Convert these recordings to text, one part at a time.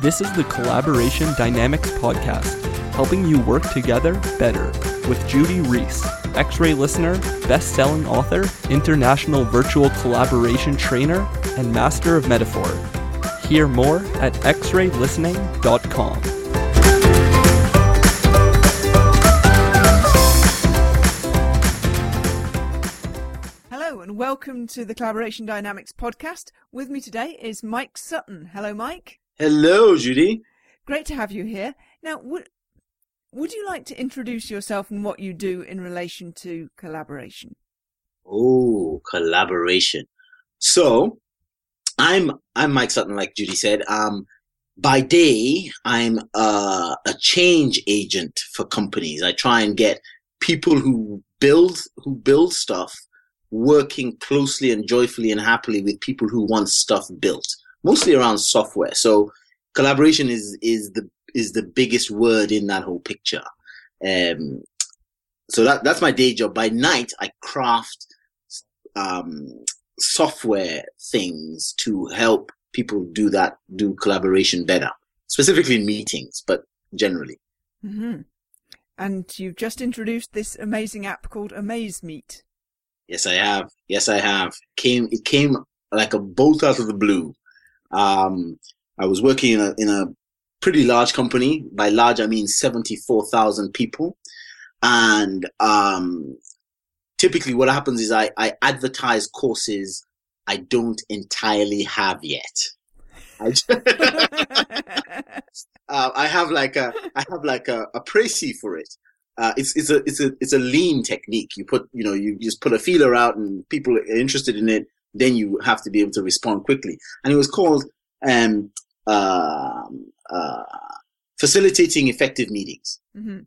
This is the Collaboration Dynamics Podcast, helping you work together better with Judy Rees, X ray listener, best selling author, international virtual collaboration trainer, and master of metaphor. Hear more at xraylistening.com. Hello, and welcome to the Collaboration Dynamics podcast. With me today is Mike Sutton. Hello, Mike. Hello, Judy. Great to have you here. Now, would would you like to introduce yourself and what you do in relation to collaboration? Oh, collaboration. So, I'm I'm Mike Sutton, like Judy said. Um, by day, I'm a, a change agent for companies. I try and get people who build who build stuff working closely and joyfully and happily with people who want stuff built, mostly around software. So collaboration is is the is the biggest word in that whole picture. Um, so that that's my day job. By night, I craft um, software things to help people do that, do collaboration better, specifically in meetings, but generally. Mm-hmm. And you've just introduced this amazing app called AmazeMeet. Yes, I have. Yes, I have. Came it came like a bolt out of the blue. Um, I was working in a in a pretty large company. By large, I mean seventy four thousand people, and um, typically what happens is I I advertise courses I don't entirely have yet. I, uh, I have like a I have like a, a précis for it. Uh, it's it's a it's a it's a lean technique. You put you know you just put a feeler out and people are interested in it. Then you have to be able to respond quickly. And it was called um, uh, uh, facilitating effective meetings. Mm-hmm.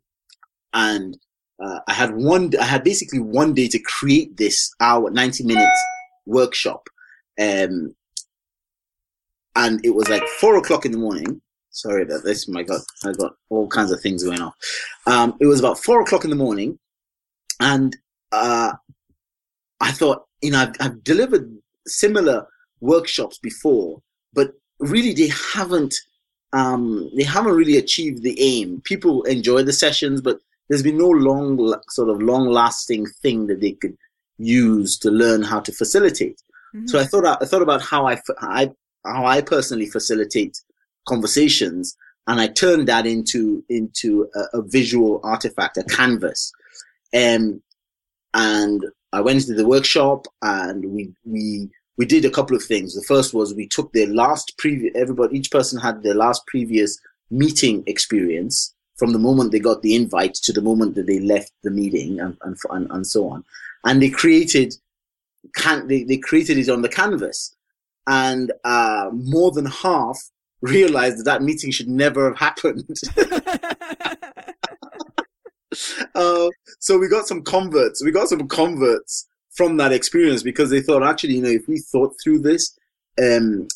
And uh, I had one I had basically one day to create this hour 90 minute workshop. Um, and it was like four o'clock in the morning Sorry about this. My God, I've got all kinds of things going on. Um, it was about four o'clock in the morning, and uh, I thought, you know, I've, I've delivered similar workshops before, but really they haven't um, they haven't really achieved the aim. People enjoy the sessions, but there's been no long, sort of long lasting thing that they could use to learn how to facilitate. Mm-hmm. So I thought I thought about how I, I how I personally facilitate conversations and I turned that into into a, a visual artifact, a canvas. Um, and I went to the workshop and we we we did a couple of things. The first was we took their last previous everybody each person had their last previous meeting experience from the moment they got the invite to the moment that they left the meeting and and, and, and so on. And they created can they, they created it on the canvas. And uh, more than half realized that that meeting should never have happened. uh, so we got some converts. We got some converts from that experience because they thought, actually, you know, if we thought through this, um,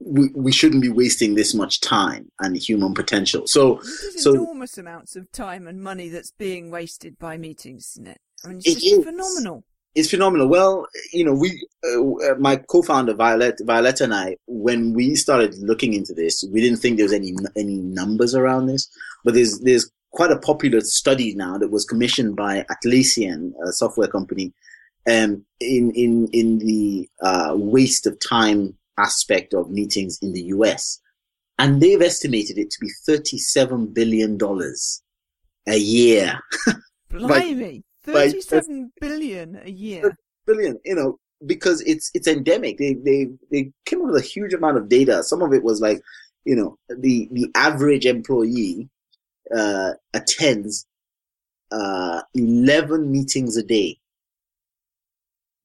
we, we shouldn't be wasting this much time and human potential. So, so enormous amounts of time and money that's being wasted by meetings, isn't it? I mean, it's just phenomenal it's phenomenal. Well, you know, we, uh, my co-founder Violet, Violet and I, when we started looking into this, we didn't think there was any any numbers around this, but there's there's quite a popular study now that was commissioned by Atlassian, a software company, um, in in in the uh, waste of time aspect of meetings in the U.S. And they've estimated it to be thirty-seven billion dollars a year. Blimey! Thirty-seven billion a year. Billion, you know, because it's it's endemic. They they they came up with a huge amount of data. Some of it was like, you know, the the average employee uh, attends uh, eleven meetings a day.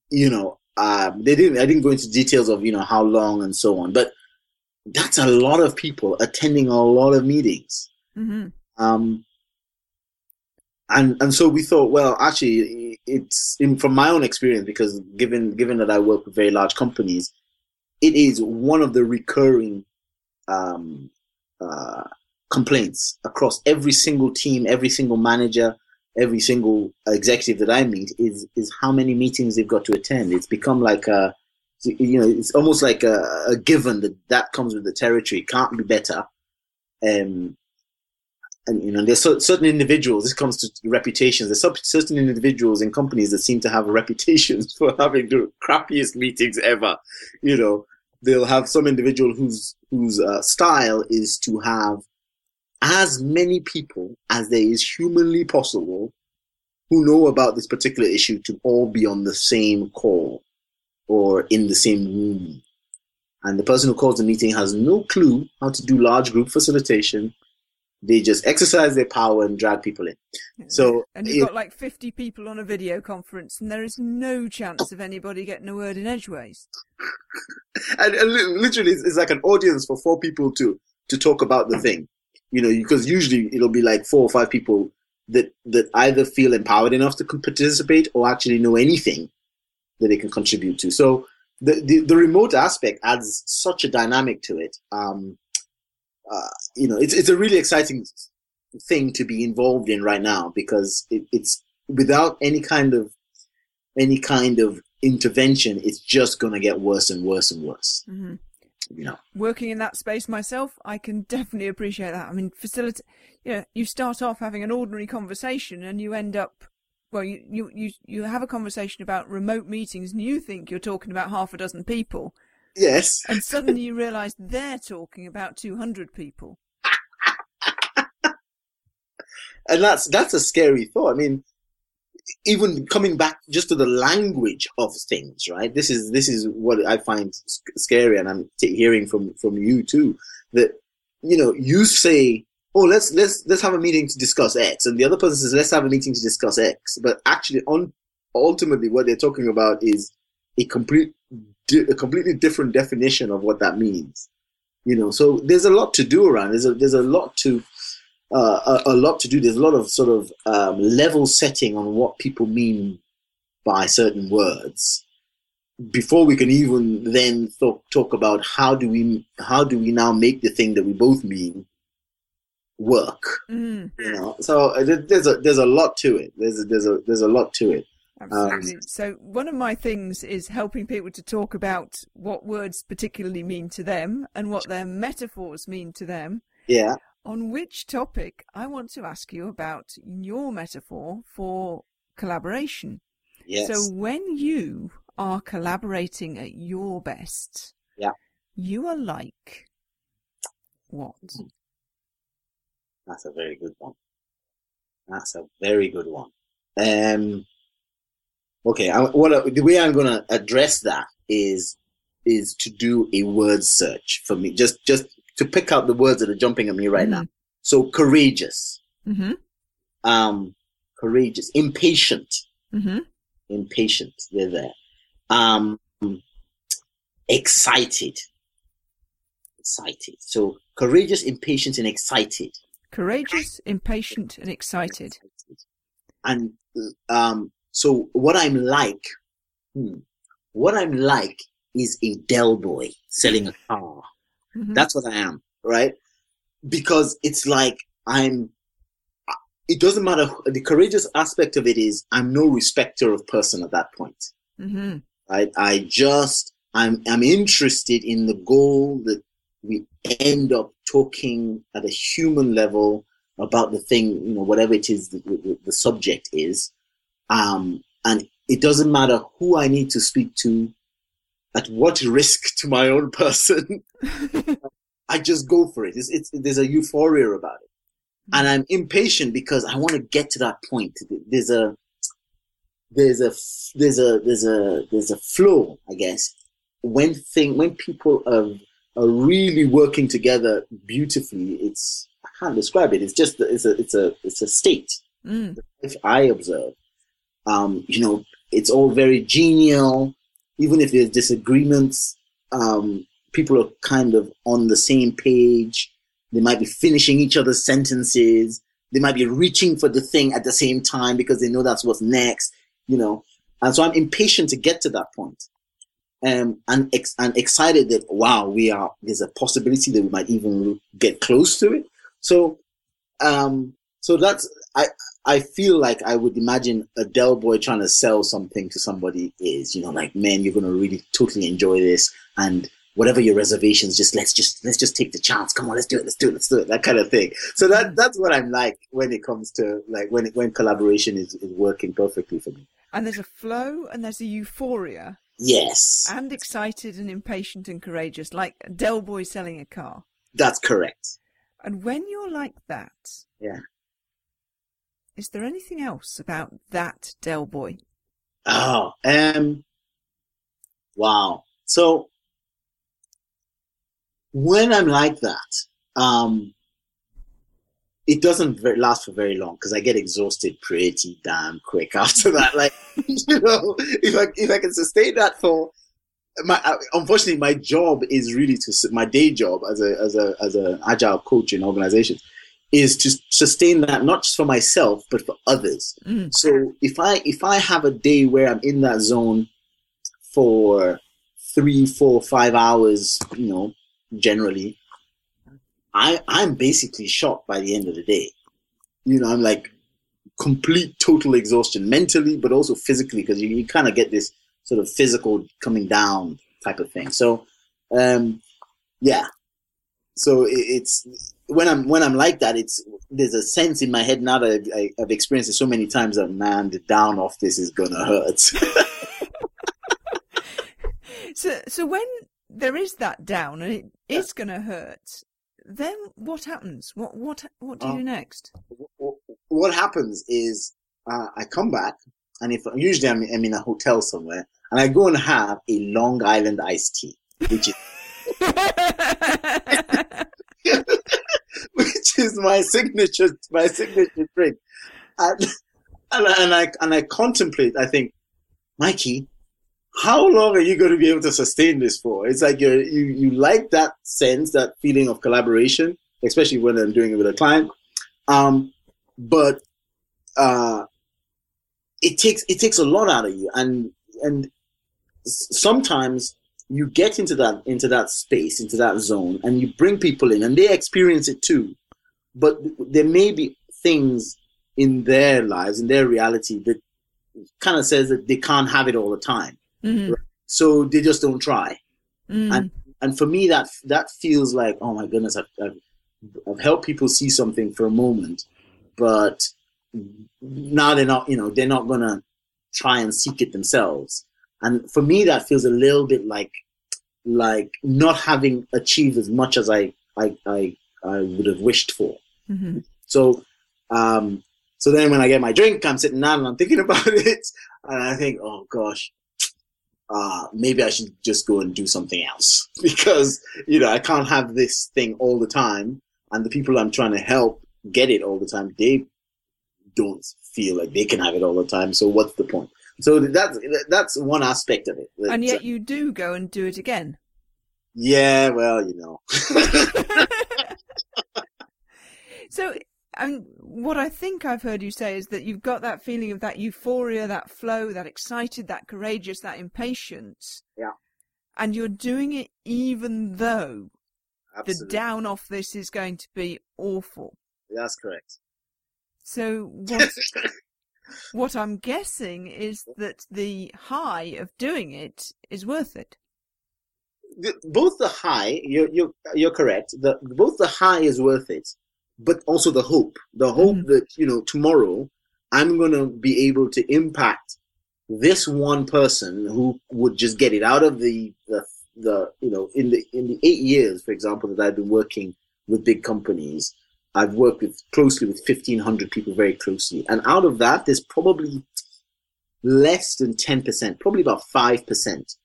You know, um, they didn't. I didn't go into details of you know how long and so on, but that's a lot of people attending a lot of meetings. Mm-hmm. Um, and and so we thought, well, actually, it's in, from my own experience because given given that I work with very large companies, it is one of the recurring um, uh, complaints across every single team, every single manager, every single executive that I meet is is how many meetings they've got to attend. It's become like a you know, it's almost like a, a given that that comes with the territory. It can't be better. um, and you know, there's certain individuals. This comes to reputations. There's certain individuals in companies that seem to have reputations for having the crappiest meetings ever. You know, they'll have some individual whose whose uh, style is to have as many people as there is humanly possible who know about this particular issue to all be on the same call or in the same room. And the person who calls the meeting has no clue how to do large group facilitation. They just exercise their power and drag people in. So and you've got like 50 people on a video conference, and there is no chance of anybody getting a word in edgeways. and, and literally, it's like an audience for four people to to talk about the thing, you know, because usually it'll be like four or five people that that either feel empowered enough to participate or actually know anything that they can contribute to. So the, the, the remote aspect adds such a dynamic to it. Um, uh, you know, it's it's a really exciting thing to be involved in right now because it, it's without any kind of any kind of intervention, it's just going to get worse and worse and worse. Mm-hmm. You know, working in that space myself, I can definitely appreciate that. I mean, facility. You know, you start off having an ordinary conversation, and you end up well, you, you, you, you have a conversation about remote meetings and you think you're talking about half a dozen people. Yes. And suddenly you realize they're talking about 200 people. and that's, that's a scary thought. I mean, even coming back just to the language of things, right? This is, this is what I find scary. And I'm t- hearing from, from you too, that, you know, you say oh let's let's let's have a meeting to discuss X, and the other person says let's have a meeting to discuss X. But actually, on ultimately, what they're talking about is a complete a completely different definition of what that means. You know, so there's a lot to do around. There's a there's a lot to uh, a, a, lot to do. There's a lot of sort of um, level setting on what people mean by certain words before we can even then th- talk about how do we how do we now make the thing that we both mean work. Mm. You know, so uh, there's a there's a lot to it. There's a, there's a there's a lot to it. Absolutely. Um, so one of my things is helping people to talk about what words particularly mean to them and what their metaphors mean to them. Yeah. On which topic I want to ask you about your metaphor for collaboration. Yes. So when you are collaborating at your best, yeah, you are like what? Hmm. That's a very good one. That's a very good one. Um, okay, I, what the way I'm going to address that is is to do a word search for me, just just to pick out the words that are jumping at me right mm-hmm. now. So courageous, mm-hmm. um, courageous, impatient, mm-hmm. impatient. They're there. Um, excited, excited. So courageous, impatient, and excited. Courageous, impatient, and excited. And um, so, what I'm like, hmm, what I'm like is a Del Boy selling a car. Mm-hmm. That's what I am, right? Because it's like I'm. It doesn't matter. The courageous aspect of it is I'm no respecter of person at that point. Mm-hmm. Right? I just I'm I'm interested in the goal that we end up talking at a human level about the thing, you know, whatever it is the, the, the subject is. Um, and it doesn't matter who I need to speak to, at what risk to my own person. I just go for it. It's, it's, there's a euphoria about it. And I'm impatient because I want to get to that point. There's a, there's a, there's a, there's a, there's a flow, I guess, when thing, when people are are really working together beautifully. It's I can't describe it. It's just it's a it's a it's a state. Mm. If I observe, um, you know, it's all very genial. Even if there's disagreements, um, people are kind of on the same page. They might be finishing each other's sentences. They might be reaching for the thing at the same time because they know that's what's next. You know, and so I'm impatient to get to that point um, and ex- and excited that wow, we are there's a possibility that we might even get close to it. So, um, so that's I I feel like I would imagine a Del boy trying to sell something to somebody is you know like man, you're gonna really totally enjoy this, and whatever your reservations, just let's just let's just take the chance. Come on, let's do it, let's do it, let's do it. That kind of thing. So that that's what I'm like when it comes to like when when collaboration is, is working perfectly for me. And there's a flow and there's a euphoria. Yes. And excited and impatient and courageous, like Del Boy selling a car. That's correct. And when you're like that, yeah. Is there anything else about that Del Boy? Oh, um, wow. So when I'm like that, um, it doesn't last for very long because I get exhausted pretty damn quick after that. Like, you know, if I if I can sustain that for my uh, unfortunately my job is really to my day job as a as a as an agile coach in organizations is to sustain that not just for myself but for others. Mm. So if I if I have a day where I'm in that zone for three, four, five hours, you know, generally, I I'm basically shot by the end of the day. You know, I'm like complete total exhaustion mentally, but also physically because you, you kind of get this sort of physical coming down type of thing. So, um, yeah. So it, it's when I'm when I'm like that, it's there's a sense in my head now that I, have experienced it so many times that man, the down off this is gonna hurt. so so when there is that down and it is gonna hurt, then what happens? What what what do you uh, do next? What happens is uh, I come back, and if usually I'm, I'm in a hotel somewhere, and I go and have a Long Island iced tea, which is which is my signature my signature drink. And, and, and I and I contemplate. I think, Mikey, how long are you going to be able to sustain this for? It's like you you you like that sense, that feeling of collaboration, especially when I'm doing it with a client. Um, but uh, it takes it takes a lot out of you, and and sometimes you get into that into that space, into that zone, and you bring people in, and they experience it too. But there may be things in their lives, in their reality, that kind of says that they can't have it all the time Mm-hmm. So they just don't try. Mm. And and for me, that that feels like, oh my goodness, I've, I've, I've helped people see something for a moment, but now they're not, you know, they're not gonna try and seek it themselves. And for me, that feels a little bit like like not having achieved as much as I I I, I would have wished for. Mm-hmm. So um so then when I get my drink, I'm sitting down and I'm thinking about it, and I think, oh gosh, uh, maybe I should just go and do something else because, you know, I can't have this thing all the time. And the people I'm trying to help get it all the time, they don't feel like they can have it all the time. So what's the point? So that's, that's one aspect of it. And yet you do go and do it again. Yeah, well, you know. so and what I think I've heard you say is that you've got that feeling of that euphoria, that flow, that excited, that courageous, that impatience. Yeah. And you're doing it even though Absolutely. the down off this is going to be awful. That's correct. So what what I'm guessing is that the high of doing it is worth it. The, both the high, you're you're you're correct. The both the high is worth it but also the hope, the hope mm-hmm. that, you know, tomorrow I'm going to be able to impact this one person who would just get it out of the, the, the, you know, in the, in the eight years, for example, that I've been working with big companies, I've worked with closely with 1500 people very closely. And out of that, there's probably less than 10%, probably about 5%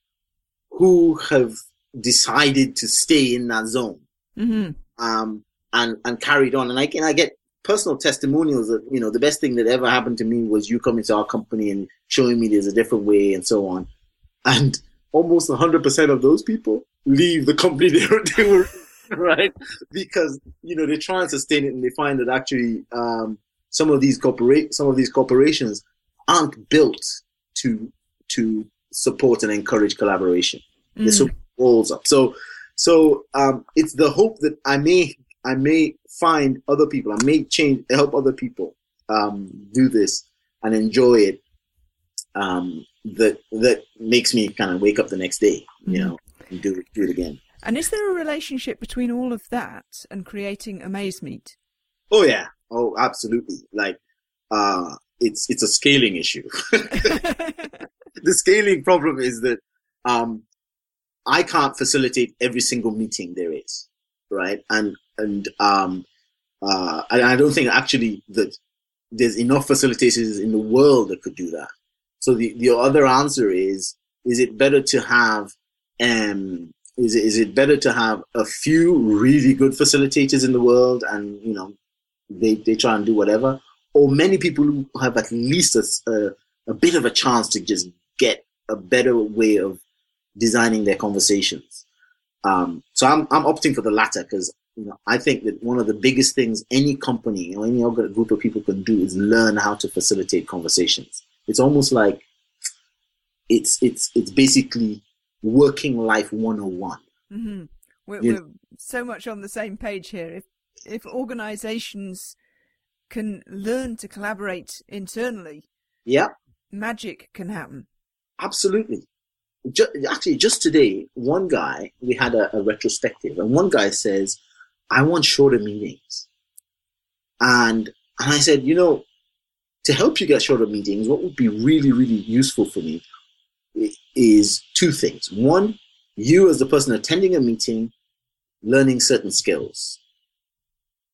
who have decided to stay in that zone. Mm-hmm. Um, and and carried on. And I can I get personal testimonials that you know the best thing that ever happened to me was you coming to our company and showing me there's a different way and so on. And almost 100% of those people leave the company they were, they were right because you know they try and sustain it and they find that actually um, some of these corporate some of these corporations aren't built to to support and encourage collaboration. Mm. They're so walls up. So so um, it's the hope that I may I may find other people, I may change, help other people um, do this and enjoy it. Um, that that makes me kind of wake up the next day, you mm-hmm. know. and do do it again. And is there a relationship between all of that and creating Amazemeet? Oh yeah. Oh, absolutely. Like, uh, it's, it's a scaling issue. the scaling problem is that, um, I can't facilitate every single meeting there is, right? And, and, um, uh, and I don't think actually that there's enough facilitators in the world that could do that. So the, the other answer is, is it better to have, um, is it, is it better to have a few really good facilitators in the world and, you know, they, they try and do whatever, or many people who have at least a, a, a bit of a chance to just get a better way of designing their conversations. Um, so I'm, I'm opting for the latter because you know, I think that one of the biggest things any company or any other group of people can do is learn how to facilitate conversations. It's almost like it's it's it's basically working life 101. Mm-hmm. We're, we're so much on the same page here. If if organizations can learn to collaborate internally, yeah, magic can happen. Absolutely. Just, actually, just today, one guy we had a, a retrospective, and one guy says, "I want shorter meetings," and and I said, you know, to help you get shorter meetings, what would be really really useful for me is two things. One, you as the person attending a meeting, learning certain skills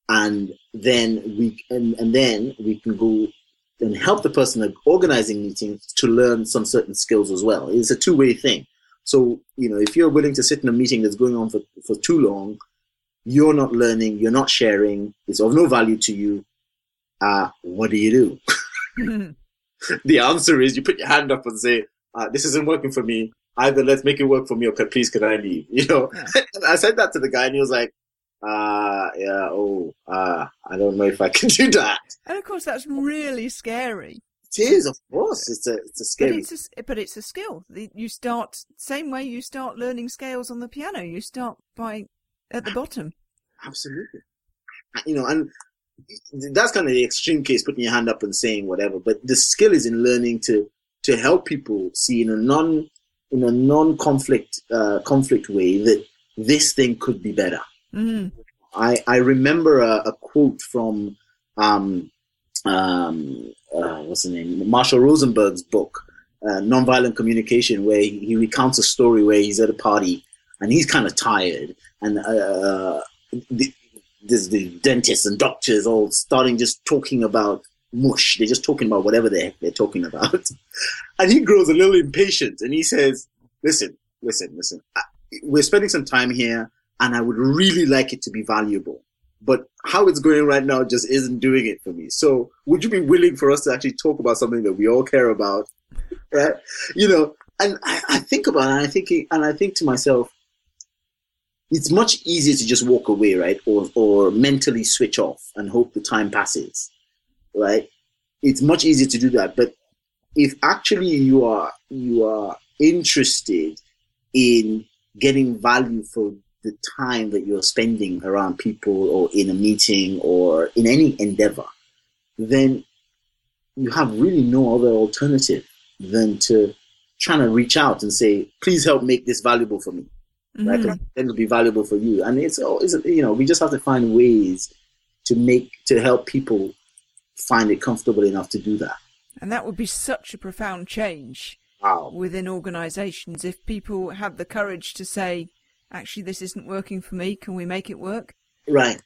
and then we and, and then we can go and help the person organizing meetings to learn some certain skills as well. It's a two-way thing. So, you know, if you're willing to sit in a meeting that's going on for, for too long, you're not learning, you're not sharing, it's of no value to you. Uh, what do you do? the answer is you put your hand up and say, uh, this isn't working for me. Either let's make it work for me or please can I leave? You know, yeah. I said that to the guy and he was like, uh, yeah, oh, uh, I don't know if I can do that. And of course, that's really scary. It is, of course. It's a, it's a scary. But it's a, but it's a skill. You start same way you start learning scales on the piano. You start by at the bottom. Absolutely. You know, and that's kind of the extreme case, putting your hand up and saying whatever. But the skill is in learning to to help people see in a non in a non conflict uh, conflict way that this thing could be better. Mm. I, I remember a, a quote from um, um, uh, what's the name? Marshall Rosenberg's book, uh, Nonviolent Communication, where he, he, recounts a story where he's at a party and he's kind of tired, and uh, the, there's the dentists and doctors all starting just talking about mush. They're just talking about whatever they're, they're talking about. and he grows a little impatient and he says, listen, listen, listen, we're spending some time here and I would really like it to be valuable. But how it's going right now just isn't doing it for me. So would you be willing for us to actually talk about something that we all care about? Right? You know, and I, I think about it and I think and I think to myself, it's much easier to just walk away, right? Or or mentally switch off and hope the time passes. Right? It's much easier to do that. But if actually you are you are interested in getting value for the time that you're spending around people or in a meeting or in any endeavor, then you have really no other alternative than to trying to reach out and say, please help make this valuable for me. Mm-hmm. Then it'll be valuable for you. And it's, it's, you know, we just have to find ways to make, to help people find it comfortable enough to do that. And that would be such a profound change wow. within organizations if people had the courage to say, actually this isn't working for me. Can we make it work? Right,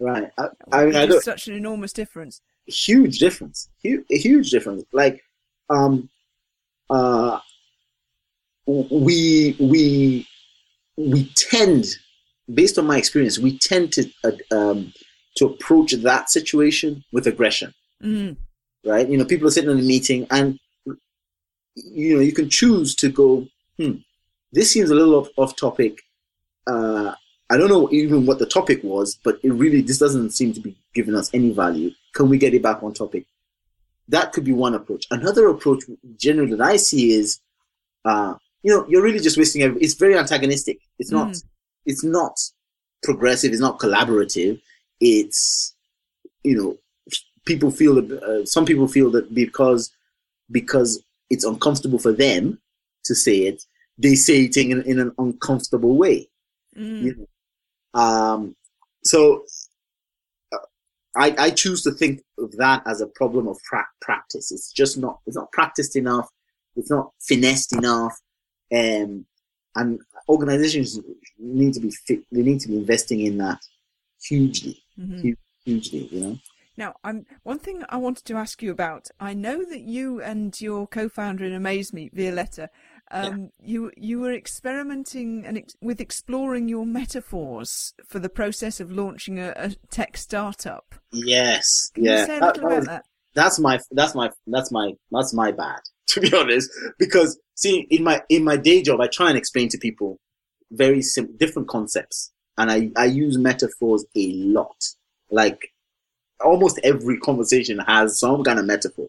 right. I, I mean, I such an enormous difference. Huge difference. Huge, huge difference. Like, um, uh, we we we tend, based on my experience, we tend to uh, um, to approach that situation with aggression. Mm. Right? You know, people are sitting in a meeting, and you know, you can choose to go. Hmm, this seems a little off, off topic uh, I don't know even what the topic was, but it really this doesn't seem to be giving us any value. Can we get it back on topic? That could be one approach. Another approach, generally that I see is, uh, you know, you're really just wasting. Every, it's very antagonistic. It's not. Mm. It's not progressive. It's not collaborative. It's, you know, people feel that uh, some people feel that because because it's uncomfortable for them to say it, they say it in, in an uncomfortable way. Mm. You know? Um, so uh, I, I choose to think of that as a problem of pra- practice. It's just not, it's not practiced enough. It's not finessed enough. Um, and organizations need to be fit, they need to be investing in that hugely, Mhm. hugely, you know? Now, I'm one thing I wanted to ask you about. I know that you and your co-founder in AmazeMeet, Violetta, um, you you were experimenting and ex- with exploring your metaphors for the process of launching a, a tech startup. Yes. Can yeah. you say a That- that was- that? that's my that's my that's my that's my bad to be honest because see in my in my day job i try and explain to people very sim- different concepts and i i use metaphors a lot. Like almost every conversation has some kind of metaphor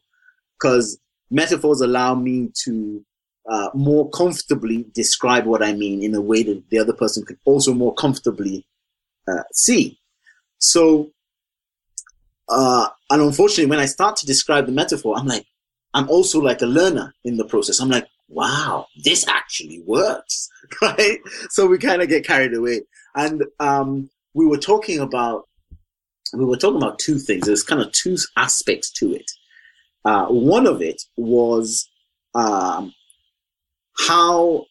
because metaphors allow me to uh, more comfortably describe what i mean in a way that the other person could also more comfortably uh, see. So uh, and unfortunately, when I start to describe the metaphor, I'm like, I'm also like a learner in the process. I'm like, wow, this actually works, right? So we kind of get carried away. And um, we were talking about, we were talking about two things. There's kind of two aspects to it. Uh, one of it was um, how,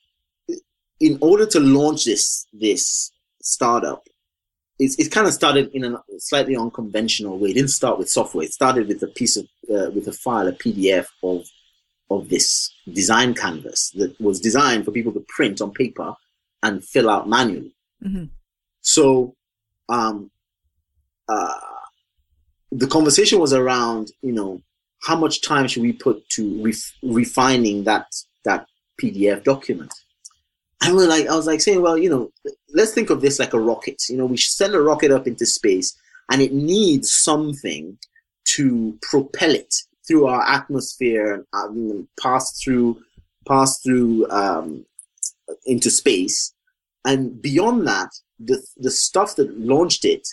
in order to launch this this startup, it's, it kind of started in a slightly unconventional way. It didn't start with software. It started with a piece of uh, with a file, a PDF of of this design canvas that was designed for people to print on paper and fill out manually. Mhm. So, um, uh, the conversation was around, you know, how much time should we put to ref- refining that that PDF document? And we're like, I was like saying, well, you know, let's think of this like a rocket. You know, we send a rocket up into space, and it needs something to propel it through our atmosphere and um, pass through pass through um, into space. And beyond that, the the stuff that launched it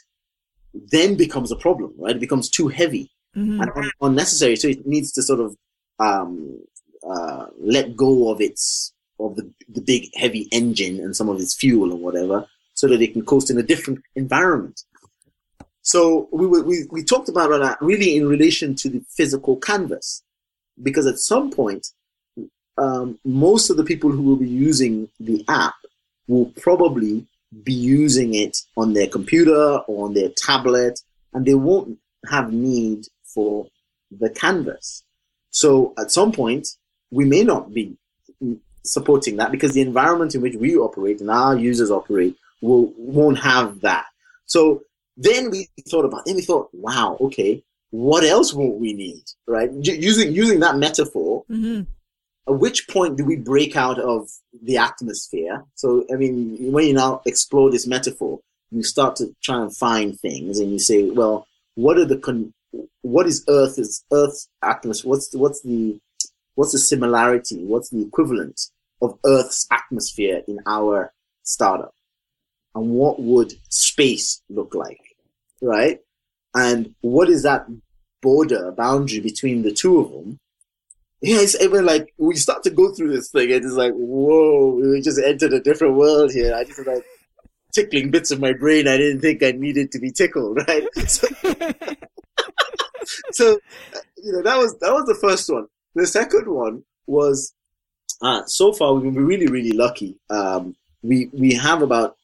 then becomes a problem, right? It becomes too heavy Mhm. and un- unnecessary. So it needs to sort of um, uh, let go of its of the, the big heavy engine and some of its fuel and whatever, so that it can coast in a different environment. So we we we talked about that really in relation to the physical canvas, because at some point, um, most of the people who will be using the app will probably be using it on their computer or on their tablet, and they won't have need for the canvas. So at some point, we may not be supporting that because the environment in which we operate and our users operate will won't have that. So then we thought about then we thought, wow, okay, what else won't we need, right? J- using using that metaphor, Mhm. at which point do we break out of the atmosphere? So, I mean, when you now explore this metaphor, you start to try and find things, and you say, well, what are the con- what is Earth's Earth's atmosphere? What's what's the what's the similarity? What's the equivalent of Earth's atmosphere in our startup? And what would space look like, right? And what is that border boundary between the two of them? Yeah, it's even like we start to go through this thing, and it's like, whoa, we just entered a different world here. I just like tickling bits of my brain I didn't think I needed to be tickled, right? So, so you know that was that was the first one. The second one was uh, so far we've been really really lucky. Um, we we have about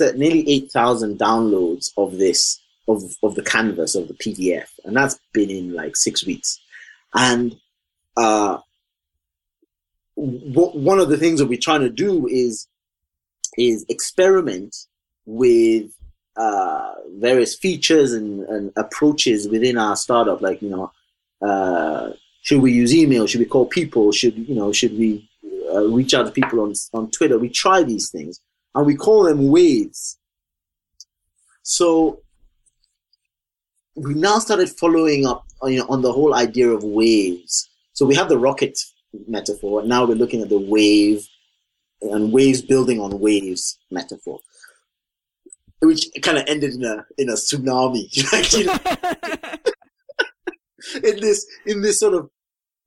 nearly eight thousand downloads of this of of the canvas of the PDF, and that's been in like six weeks. And uh, w- one of the things that we're trying to do is is experiment with uh, various features and, and approaches within our startup. Like you know, uh, should we use email? Should we call people? Should you know? Should we uh, reach out to people on on Twitter? We try these things and we call them waves. So we now started following up on, you know, on the whole idea of waves. So we have the rocket metaphor, and now we're looking at the wave and waves building on waves metaphor, which kind of ended in a in a tsunami, like, in this in this sort of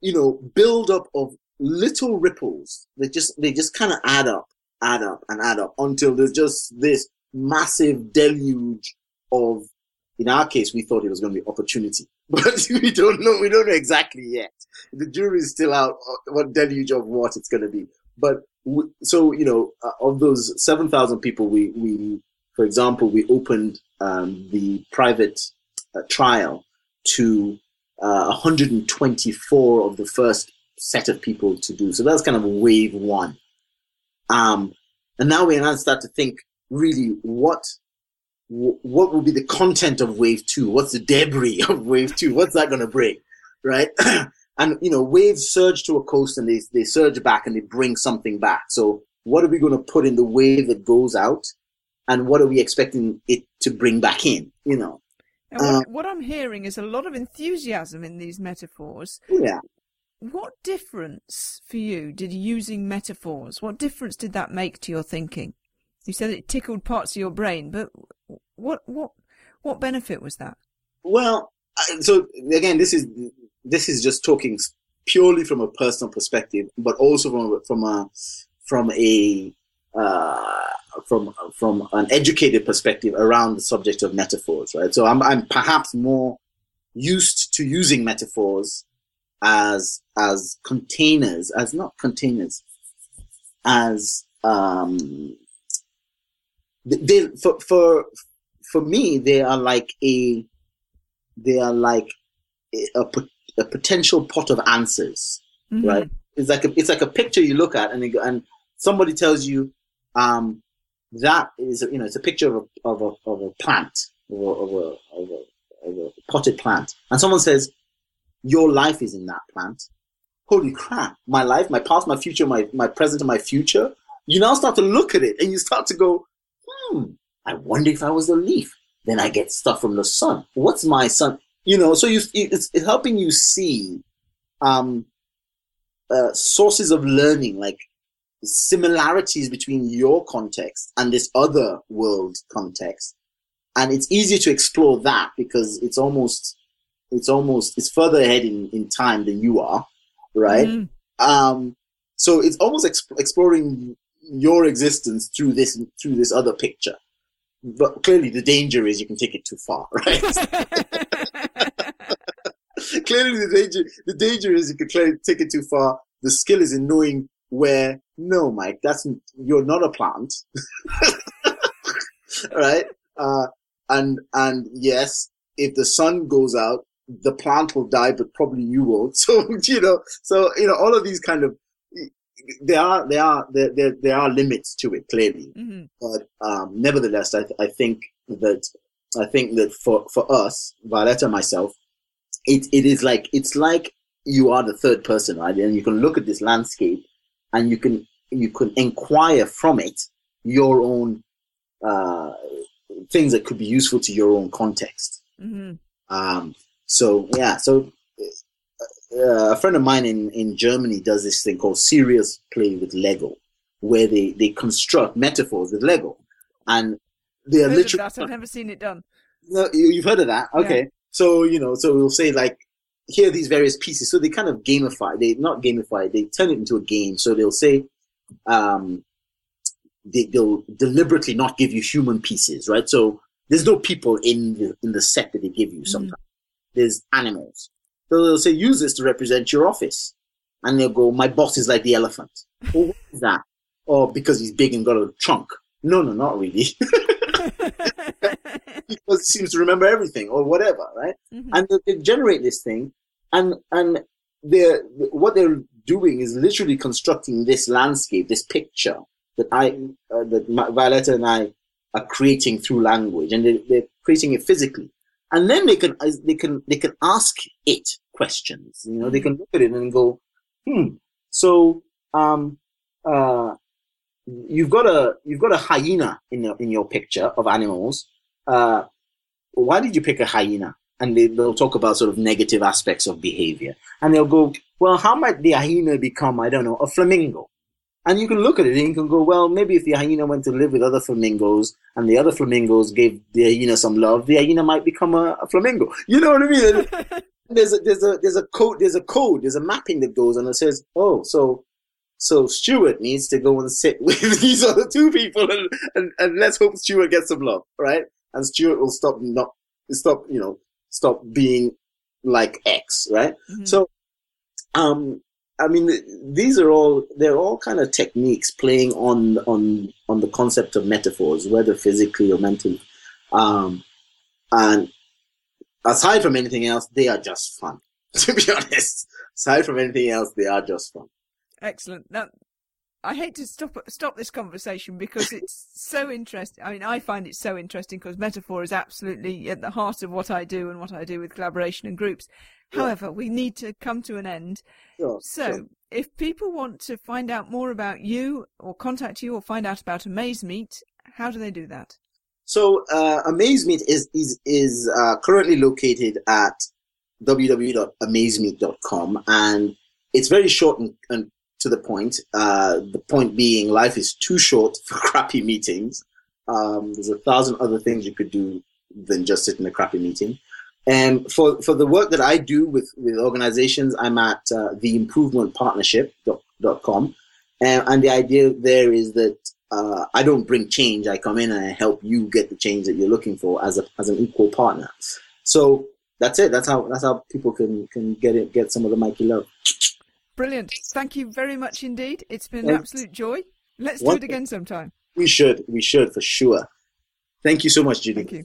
you know build up of little ripples. They just they just kind of add up, add up, and add up until there's just this massive deluge of. In our case, we thought it was going to be opportunity, but we don't know. We don't know exactly yet. The jury is still out. What deluge of what it's going to be, but we, so you know, uh, of those seven thousand people, we we, for example, we opened um, the private uh, trial to uh, 124 of the first set of people to do. So that's kind of wave one. Um, and now we now start to think really what what will be the content of wave two? What's the debris of wave two? What's that going to bring, right? and you know, waves surge to a coast and they they surge back and they bring something back. So what are we going to put in the wave that goes out, and what are we expecting it to bring back in? You know. And what, uh, what I'm hearing is a lot of enthusiasm in these metaphors. Yeah. What difference for you did using metaphors? What difference did that make to your thinking? You said it tickled parts of your brain, but what what what benefit was that? Well, so again, this is this is just talking purely from a personal perspective, but also from from a from a uh, from from an educated perspective around the subject of metaphors, right? So I'm I'm perhaps more used to using metaphors as as containers, as not containers, as um, they for for for me they are like a they are like a, a potential pot of answers, mm-hmm. right? It's like a it's like a picture you look at and and somebody tells you um, that is you know it's a picture of a of a, of a plant of a, of a, of a, of a potted plant, and someone says your life is in that plant. Holy crap! My life, my past, my future, my my present, and my future. You now start to look at it, and you start to go, hmm. I wonder if I was a leaf. Then I get stuff from the sun. What's my sun? You know, so you it's, helping you see um, uh, sources of learning, like similarities between your context and this other world context. And it's easier to explore that because it's almost, it's almost, it's further ahead in, in time than you are, right? Mm. Um, so it's almost exp- exploring your existence through this, through this other picture. But clearly the danger is you can take it too far, right? clearly the danger, the danger is you can clearly take it too far. The skill is in knowing where no, Mike, that's you're not a plant, right? Uh, and and yes, if the sun goes out, the plant will die, but probably you won't. So you know, so you know, all of these kind of there are there are there there, there are limits to it clearly, mm-hmm. but um, nevertheless, I I think that I think that for for us, Violetta myself, it it is like it's like you are the third person, right? And you can look at this landscape and you can you can inquire from it your own uh, things that could be useful to your own context. Mm-hmm. Um, so yeah, so uh, a friend of mine in, in Germany does this thing called serious play with Lego, where they, they construct metaphors with Lego, and they are literally. I've never seen it done. No, you've heard of that, okay? Yeah. So you know, so we'll say like here are these various pieces. So they kind of gamify. They not gamify. They turn it into a game. So they'll say, um, they, will deliberately not give you human pieces, right? So there's no people in the in the set that they give you. Mm. Sometimes mm. there's animals. So they'll say, use this to represent your office, and they'll go, my boss is like the elephant. well, what is that? Or because he's big and got a trunk. No, no, not really. because he seems to remember everything or whatever, right? Mm-hmm. And they generate this thing, and and they're what they're doing is literally constructing this landscape, this picture that I uh, that Violetta and I are creating through language, and they, they're creating it physically. And then they can they can they can ask it questions. You know, they mm-hmm. can look at it and go, hmm. So um uh you've got a you've got a hyena in your in your picture of animals. Uh, why did you pick a hyena? And they, they'll talk about sort of negative aspects of behavior, and they'll go, well, how might the hyena become? I don't know, a flamingo. And you can look at it and you can go, well, maybe if the hyena went to live with other flamingos and the other flamingos gave the hyena some love, the hyena might become a, a flamingo. You know what I mean? there's a there's a there's a code there's a code there's a mapping that goes and it says oh so so Stuart needs to go and sit with these other two people and, and, and let's hope Stuart gets some love right and Stuart will stop not stop you know stop being like X right Mhm. so um I mean these are all they're all kind of techniques playing on on on the concept of metaphors whether physically or mentally um and aside from anything else, they are just fun. To be honest, aside from anything else, they are just fun. Excellent. Now, I hate to stop stop this conversation because it's so interesting. I mean, I find it so interesting because metaphor is absolutely at the heart of what I do and what I do with collaboration and groups. Yeah. However, we need to come to an end. Sure, So, sure. if people want to find out more about you or contact you or find out about AmazeMeet, how do they do that? So, uh, AmazeMeet is is is uh, currently located at www.amazemeet.com, and it's very short and, and to the point. Uh, the point being, life is too short for crappy meetings. Um, there's a thousand other things you could do than just sit in a crappy meeting. And for, for the work that I do with, with organizations, I'm at uh, theimprovementpartnership.com. And, and the idea there is that uh, I don't bring change. I come in and I help you get the change that you're looking for as a as an equal partner. So that's it. That's how that's how people can can get it get some of the Mikey love. Brilliant. Thank you very much indeed. It's been an absolute joy. Let's do it again sometime. We should we should for sure. Thank you so much, Judy. Thank you.